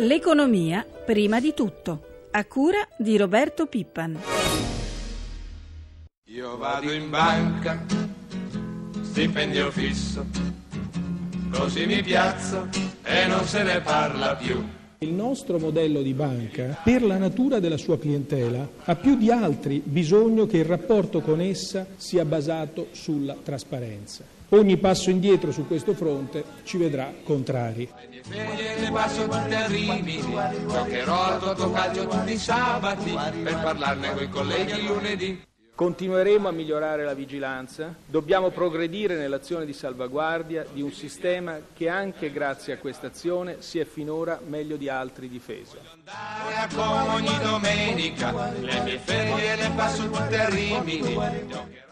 L'economia prima di tutto, a cura di Roberto Pippan. Io vado in banca, stipendio fisso, così mi piazzo e non se ne parla più. Il nostro modello di banca, per la natura della sua clientela, ha più di altri bisogno che il rapporto con essa sia basato sulla trasparenza. Ogni passo indietro su questo fronte ci vedrà contrari. Tutte a Rimini, giocherò tutti i sabati per parlarne coi colleghi lunedì. Continueremo a migliorare la vigilanza, dobbiamo progredire nell'azione di salvaguardia di un sistema che anche grazie a questa azione si è finora meglio di altri difeso.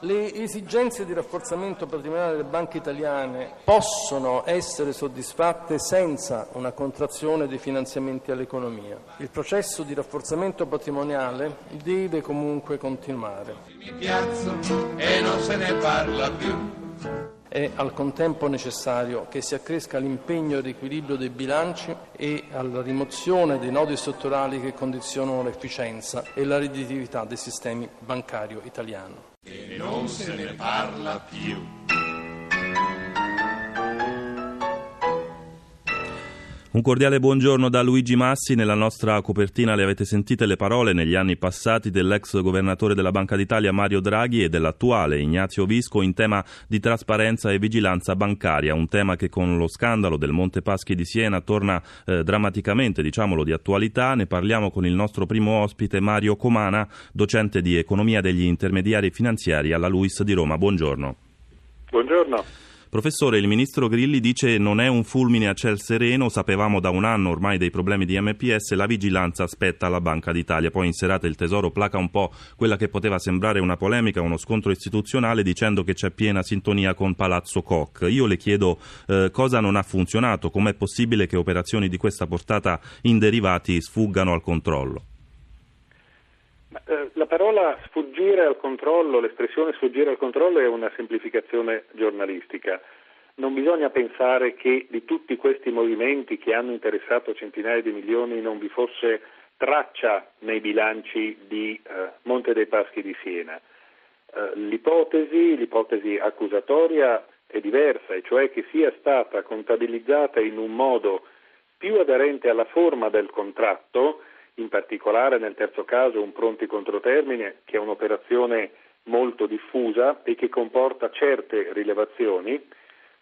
Le esigenze di rafforzamento patrimoniale delle banche italiane possono essere soddisfatte senza una contrazione dei finanziamenti all'economia. Il processo di rafforzamento patrimoniale deve comunque continuare. Mi piazzo e non se ne parla più. È al contempo necessario che si accresca l'impegno e l'equilibrio dei bilanci e alla rimozione dei nodi strutturali che condizionano l'efficienza e la redditività del sistema bancario italiano. E non se ne parla più. Un cordiale buongiorno da Luigi Massi. Nella nostra copertina le avete sentite le parole negli anni passati dell'ex governatore della Banca d'Italia Mario Draghi e dell'attuale Ignazio Visco in tema di trasparenza e vigilanza bancaria, un tema che con lo scandalo del Monte Paschi di Siena torna eh, drammaticamente, diciamolo, di attualità. Ne parliamo con il nostro primo ospite Mario Comana, docente di economia degli intermediari finanziari alla LUIS di Roma. Buongiorno. Buongiorno. Professore, il ministro Grilli dice non è un fulmine a ciel sereno, sapevamo da un anno ormai dei problemi di MPS, la vigilanza aspetta alla Banca d'Italia. Poi in serata il Tesoro placa un po' quella che poteva sembrare una polemica, uno scontro istituzionale dicendo che c'è piena sintonia con Palazzo Koch. Io le chiedo eh, cosa non ha funzionato, com'è possibile che operazioni di questa portata in derivati sfuggano al controllo? Eh, La parola sfuggire al controllo, l'espressione sfuggire al controllo è una semplificazione giornalistica. Non bisogna pensare che di tutti questi movimenti che hanno interessato centinaia di milioni non vi fosse traccia nei bilanci di eh, Monte dei Paschi di Siena. Eh, l'ipotesi, l'ipotesi accusatoria è diversa, e cioè che sia stata contabilizzata in un modo più aderente alla forma del contratto, in particolare nel terzo caso un pronti controtermine, che è un'operazione molto diffusa e che comporta certe rilevazioni,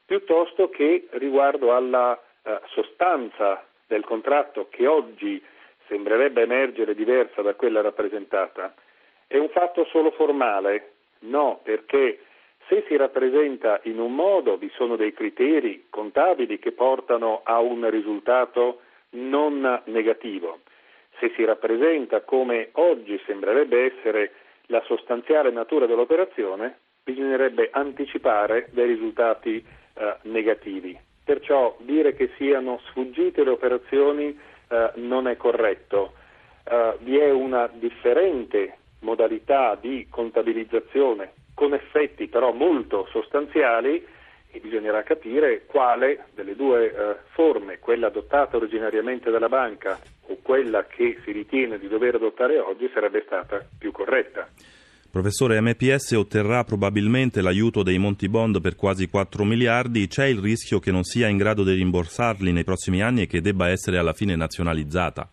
piuttosto che riguardo alla eh, sostanza del contratto che oggi sembrerebbe emergere diversa da quella rappresentata. È un fatto solo formale? No, perché se si rappresenta in un modo vi sono dei criteri contabili che portano a un risultato non negativo. Se si rappresenta come oggi sembrerebbe essere la sostanziale natura dell'operazione, bisognerebbe anticipare dei risultati eh, negativi. Perciò dire che siano sfuggite le operazioni eh, non è corretto. Eh, vi è una differente modalità di contabilizzazione con effetti però molto sostanziali e bisognerà capire quale delle due eh, forme, quella adottata originariamente dalla banca o quella che si ritiene di dover adottare oggi, sarebbe stata più corretta. Professore, MPS otterrà probabilmente l'aiuto dei Monti Bond per quasi 4 miliardi. C'è il rischio che non sia in grado di rimborsarli nei prossimi anni e che debba essere alla fine nazionalizzata?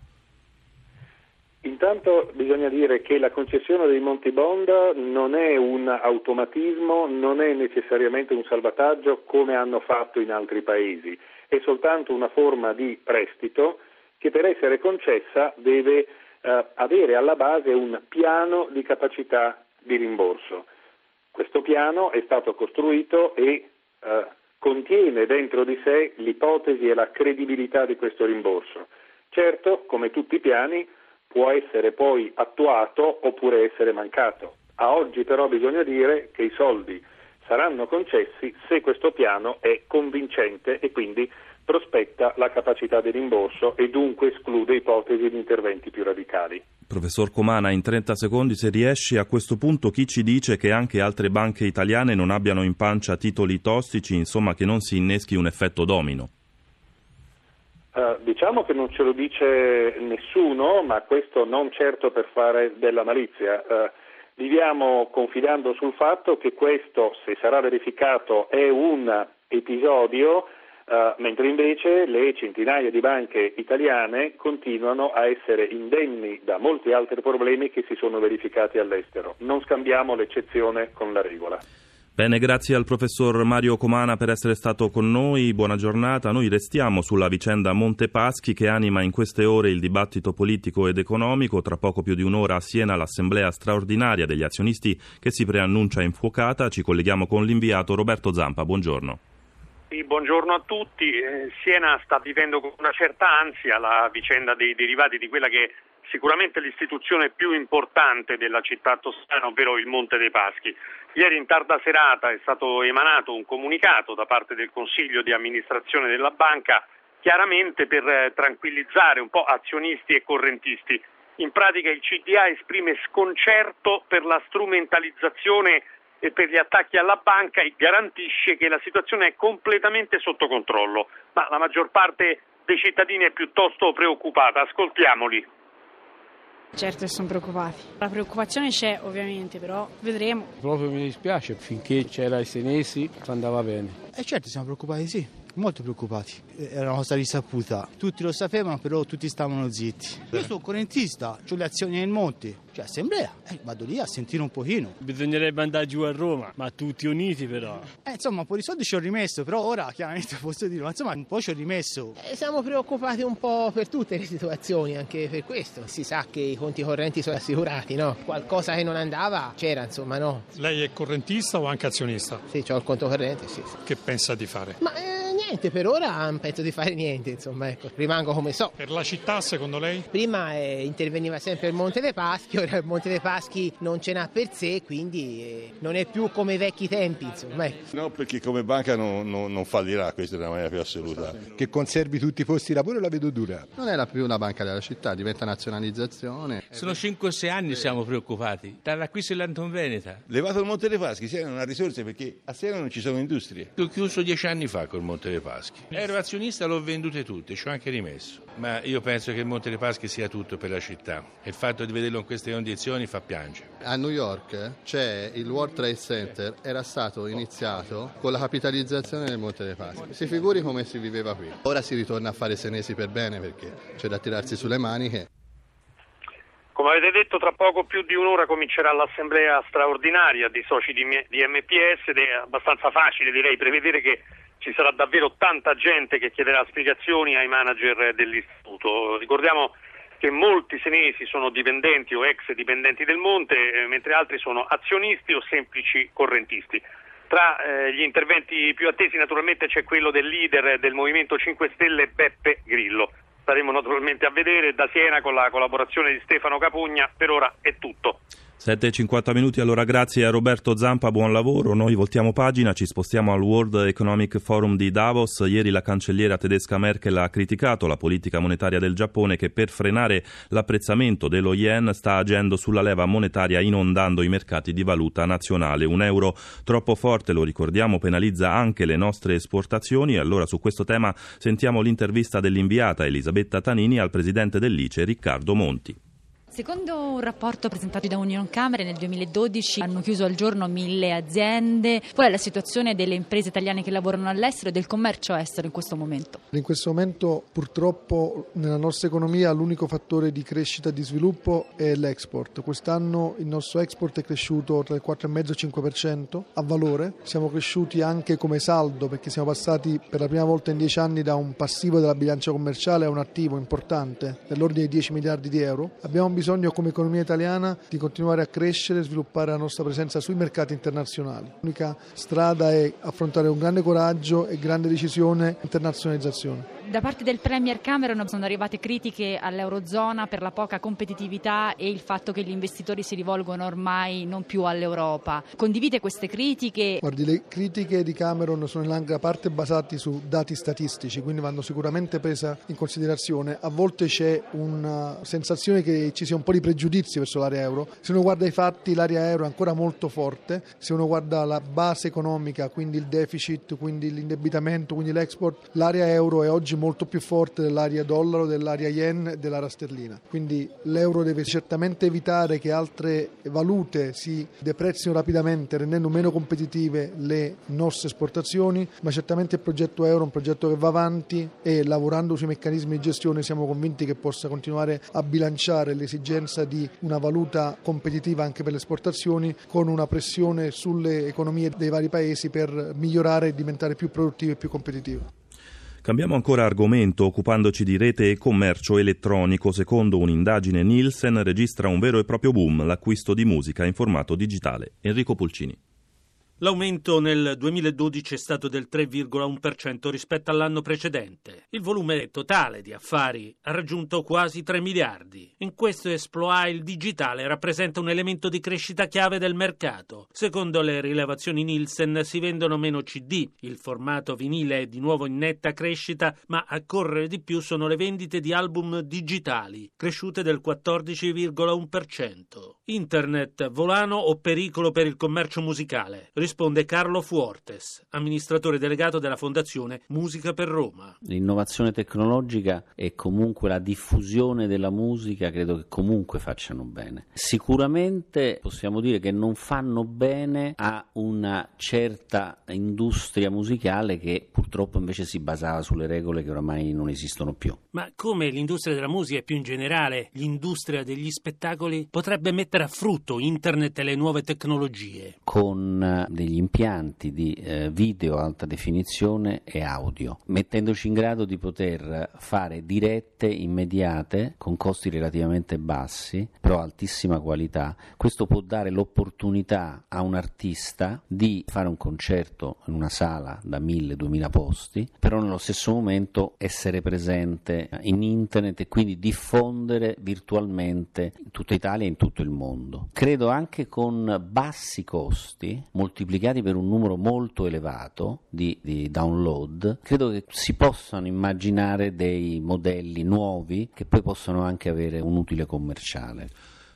Intanto bisogna dire che la concessione dei Monti Bond non è un automatismo, non è necessariamente un salvataggio come hanno fatto in altri paesi, è soltanto una forma di prestito che per essere concessa deve eh, avere alla base un piano di capacità di rimborso. Questo piano è stato costruito e eh, contiene dentro di sé l'ipotesi e la credibilità di questo rimborso. Certo, come tutti i piani, può essere poi attuato oppure essere mancato. A oggi però bisogna dire che i soldi saranno concessi se questo piano è convincente e quindi prospetta la capacità di rimborso e dunque esclude ipotesi di interventi più radicali. Professor Comana, in 30 secondi se riesci, a questo punto chi ci dice che anche altre banche italiane non abbiano in pancia titoli tossici, insomma che non si inneschi un effetto domino? Uh, diciamo che non ce lo dice nessuno, ma questo non certo per fare della malizia. Uh, viviamo confidando sul fatto che questo, se sarà verificato, è un episodio Uh, mentre invece le centinaia di banche italiane continuano a essere indenni da molti altri problemi che si sono verificati all'estero. Non scambiamo l'eccezione con la regola. Bene, grazie al professor Mario Comana per essere stato con noi, buona giornata. Noi restiamo sulla vicenda Montepaschi che anima in queste ore il dibattito politico ed economico. Tra poco più di un'ora a Siena l'assemblea straordinaria degli azionisti che si preannuncia infuocata. Ci colleghiamo con l'inviato Roberto Zampa, buongiorno. Sì, buongiorno a tutti. Eh, Siena sta vivendo con una certa ansia la vicenda dei derivati di quella che sicuramente l'istituzione più importante della città toscana, ovvero il Monte dei Paschi. Ieri in tarda serata è stato emanato un comunicato da parte del Consiglio di amministrazione della banca chiaramente per eh, tranquillizzare un po' azionisti e correntisti. In pratica il CDA esprime sconcerto per la strumentalizzazione e per gli attacchi alla banca e garantisce che la situazione è completamente sotto controllo, ma la maggior parte dei cittadini è piuttosto preoccupata. Ascoltiamoli. Certo sono preoccupati. La preoccupazione c'è ovviamente, però vedremo. Proprio mi dispiace, finché c'era i senesi andava bene. Eh certo siamo preoccupati sì, molto preoccupati. Era una cosa risaputa. Tutti lo sapevano, però tutti stavano zitti. Io sono correntista, ho le azioni nel monte, cioè assemblea. Eh, vado lì a sentire un pochino. Bisognerebbe andare giù a Roma, ma tutti uniti però. Eh, insomma, un po' di soldi ci ho rimesso, però ora chiaramente posso dire, ma insomma, un po' ci ho rimesso. Eh, siamo preoccupati un po' per tutte le situazioni, anche per questo. Si sa che i conti correnti sono assicurati, no? Qualcosa che non andava c'era, insomma, no? Lei è correntista o anche azionista? Sì, ho il conto corrente, sì. sì. Che pensa di fare? Ma eh, niente, per ora non penso di fare niente, insomma, ecco, rimango come so. Per la città, secondo lei? Prima eh, interveniva sempre il Monte dei Paschi, ora il Monte dei Paschi non ce n'ha per sé, quindi eh, non è più come i vecchi tempi, insomma. No, perché come banca non, non, non fallirà, questa è la maniera più assoluta. Che conservi tutti i posti di lavoro la vedo dura. Non è più una banca della città, diventa nazionalizzazione. Sono 5-6 anni siamo preoccupati, dall'acquisto dell'Anton Veneta. Levato il Monte dei Paschi, Siena è una risorsa perché a Siena non ci sono industrie. Ho chiuso dieci anni fa col Monte dei Paschi. Ero azionista, l'ho vendute tutte, ci ho anche rimesso. Ma io penso che il Monte dei Paschi sia tutto per la città e il fatto di vederlo in queste condizioni fa piangere. A New York c'è il World Trade Center, era stato iniziato con la capitalizzazione del Monte dei Paschi. Si figuri come si viveva qui. Ora si ritorna a fare senesi per bene perché c'è da tirarsi sulle maniche. Come avete detto, tra poco più di un'ora comincerà l'assemblea straordinaria dei soci di, di MPS ed è abbastanza facile direi prevedere che ci sarà davvero tanta gente che chiederà spiegazioni ai manager dell'istituto. Ricordiamo che molti senesi sono dipendenti o ex dipendenti del Monte, eh, mentre altri sono azionisti o semplici correntisti. Tra eh, gli interventi più attesi naturalmente c'è quello del leader del Movimento 5 Stelle Beppe Grillo. Staremo naturalmente a vedere da Siena con la collaborazione di Stefano Capugna. Per ora è tutto. 7.50 minuti, allora grazie a Roberto Zampa, buon lavoro. Noi voltiamo pagina, ci spostiamo al World Economic Forum di Davos. Ieri la cancelliera tedesca Merkel ha criticato la politica monetaria del Giappone che per frenare l'apprezzamento dello yen sta agendo sulla leva monetaria inondando i mercati di valuta nazionale. Un euro troppo forte, lo ricordiamo, penalizza anche le nostre esportazioni. Allora su questo tema sentiamo l'intervista dell'inviata Elisabetta Tanini al presidente dell'ICE Riccardo Monti. Secondo un rapporto presentato da Union Camere nel 2012 hanno chiuso al giorno mille aziende. Qual è la situazione delle imprese italiane che lavorano all'estero e del commercio estero in questo momento? In questo momento purtroppo nella nostra economia l'unico fattore di crescita e di sviluppo è l'export. Quest'anno il nostro export è cresciuto tra il 4,5 e il 5% a valore. Siamo cresciuti anche come saldo perché siamo passati per la prima volta in dieci anni da un passivo della bilancia commerciale a un attivo importante dell'ordine di 10 miliardi di euro. Abbiamo come economia italiana di continuare a crescere e sviluppare la nostra presenza sui mercati internazionali. L'unica strada è affrontare con grande coraggio e grande decisione internazionalizzazione. Da parte del Premier Cameron sono arrivate critiche all'Eurozona per la poca competitività e il fatto che gli investitori si rivolgono ormai non più all'Europa. Condivide queste critiche? Guardi, le critiche di Cameron sono in larga parte basate su dati statistici, quindi vanno sicuramente prese in considerazione. A volte c'è una sensazione che ci sia un po' di pregiudizio verso l'area euro. Se uno guarda i fatti, l'area euro è ancora molto forte. Se uno guarda la base economica, quindi il deficit, quindi l'indebitamento, quindi l'export, l'area euro è oggi molto più forte dell'area dollaro, dell'area yen e dell'area sterlina. Quindi l'euro deve certamente evitare che altre valute si deprezzino rapidamente rendendo meno competitive le nostre esportazioni, ma certamente il progetto euro è un progetto che va avanti e lavorando sui meccanismi di gestione siamo convinti che possa continuare a bilanciare l'esigenza di una valuta competitiva anche per le esportazioni con una pressione sulle economie dei vari paesi per migliorare e diventare più produttive e più competitive. Cambiamo ancora argomento occupandoci di rete e commercio elettronico. Secondo un'indagine Nielsen registra un vero e proprio boom l'acquisto di musica in formato digitale. Enrico Pulcini. L'aumento nel 2012 è stato del 3,1% rispetto all'anno precedente. Il volume totale di affari ha raggiunto quasi 3 miliardi. In questo esploit il digitale rappresenta un elemento di crescita chiave del mercato. Secondo le rilevazioni Nielsen si vendono meno CD, il formato vinile è di nuovo in netta crescita, ma a correre di più sono le vendite di album digitali, cresciute del 14,1%. Internet, volano o pericolo per il commercio musicale? Risponde Carlo Fuortes, amministratore delegato della Fondazione Musica per Roma. L'innovazione tecnologica e comunque la diffusione della musica credo che comunque facciano bene. Sicuramente possiamo dire che non fanno bene a una certa industria musicale che purtroppo invece si basava sulle regole che oramai non esistono più. Ma come l'industria della musica e più in generale l'industria degli spettacoli potrebbe mettere a frutto internet e le nuove tecnologie? Con eh, degli impianti di eh, video alta definizione e audio, mettendoci in grado di poter fare dirette immediate con costi relativamente bassi, però altissima qualità. Questo può dare l'opportunità a un artista di fare un concerto in una sala da 1000-2000 posti, però nello stesso momento essere presente in internet e quindi diffondere virtualmente in tutta Italia e in tutto il mondo. Credo anche con bassi costi moltiplicati moltiplicati per un numero molto elevato di, di, download, credo che si possano immaginare dei modelli nuovi che poi possono anche avere un utile commerciale.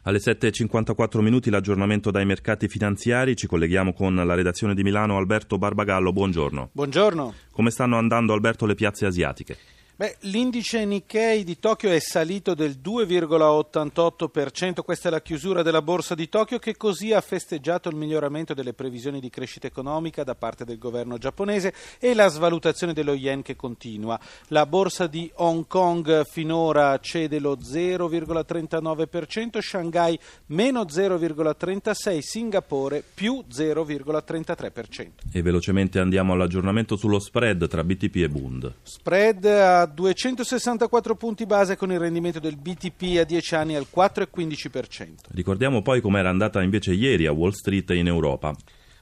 Alle 7.54 minuti l'aggiornamento dai mercati finanziari, ci colleghiamo con la redazione di Milano Alberto Barbagallo, buongiorno. Buongiorno. Come stanno andando Alberto le piazze asiatiche? Beh, l'indice Nikkei di Tokyo è salito del 2,88%, questa è la chiusura della borsa di Tokyo che così ha festeggiato il miglioramento delle previsioni di crescita economica da parte del governo giapponese e la svalutazione dello yen che continua. La borsa di Hong Kong finora cede lo 0,39%, Shanghai meno 0,36%, Singapore più 0,33%. E velocemente andiamo all'aggiornamento sullo spread tra BTP e Bund. Spread a 264 punti base con il rendimento del BTP a 10 anni al 4,15%. Ricordiamo poi com'era andata invece ieri a Wall Street in Europa.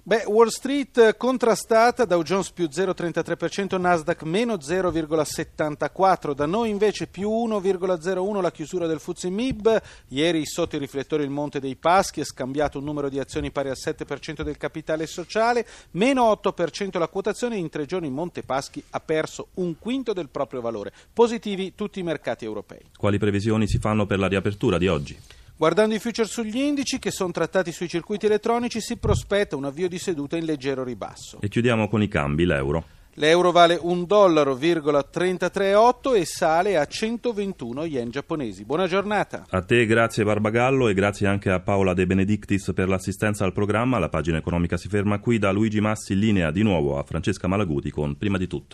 Beh, Wall Street contrastata, Dow Jones più 0,33%, Nasdaq meno 0,74%, da noi invece più 1,01% la chiusura del Fuzzi Mib, ieri sotto i riflettori il Monte dei Paschi ha scambiato un numero di azioni pari al 7% del capitale sociale, meno 8% la quotazione, in tre giorni Monte Paschi ha perso un quinto del proprio valore. Positivi tutti i mercati europei. Quali previsioni si fanno per la riapertura di oggi? Guardando i future sugli indici che sono trattati sui circuiti elettronici si prospetta un avvio di seduta in leggero ribasso. E chiudiamo con i cambi, l'euro. L'euro vale 1,338 e sale a 121 yen giapponesi. Buona giornata. A te grazie Barbagallo e grazie anche a Paola De Benedictis per l'assistenza al programma. La pagina economica si ferma qui da Luigi Massi in linea di nuovo a Francesca Malaguti con Prima di tutto.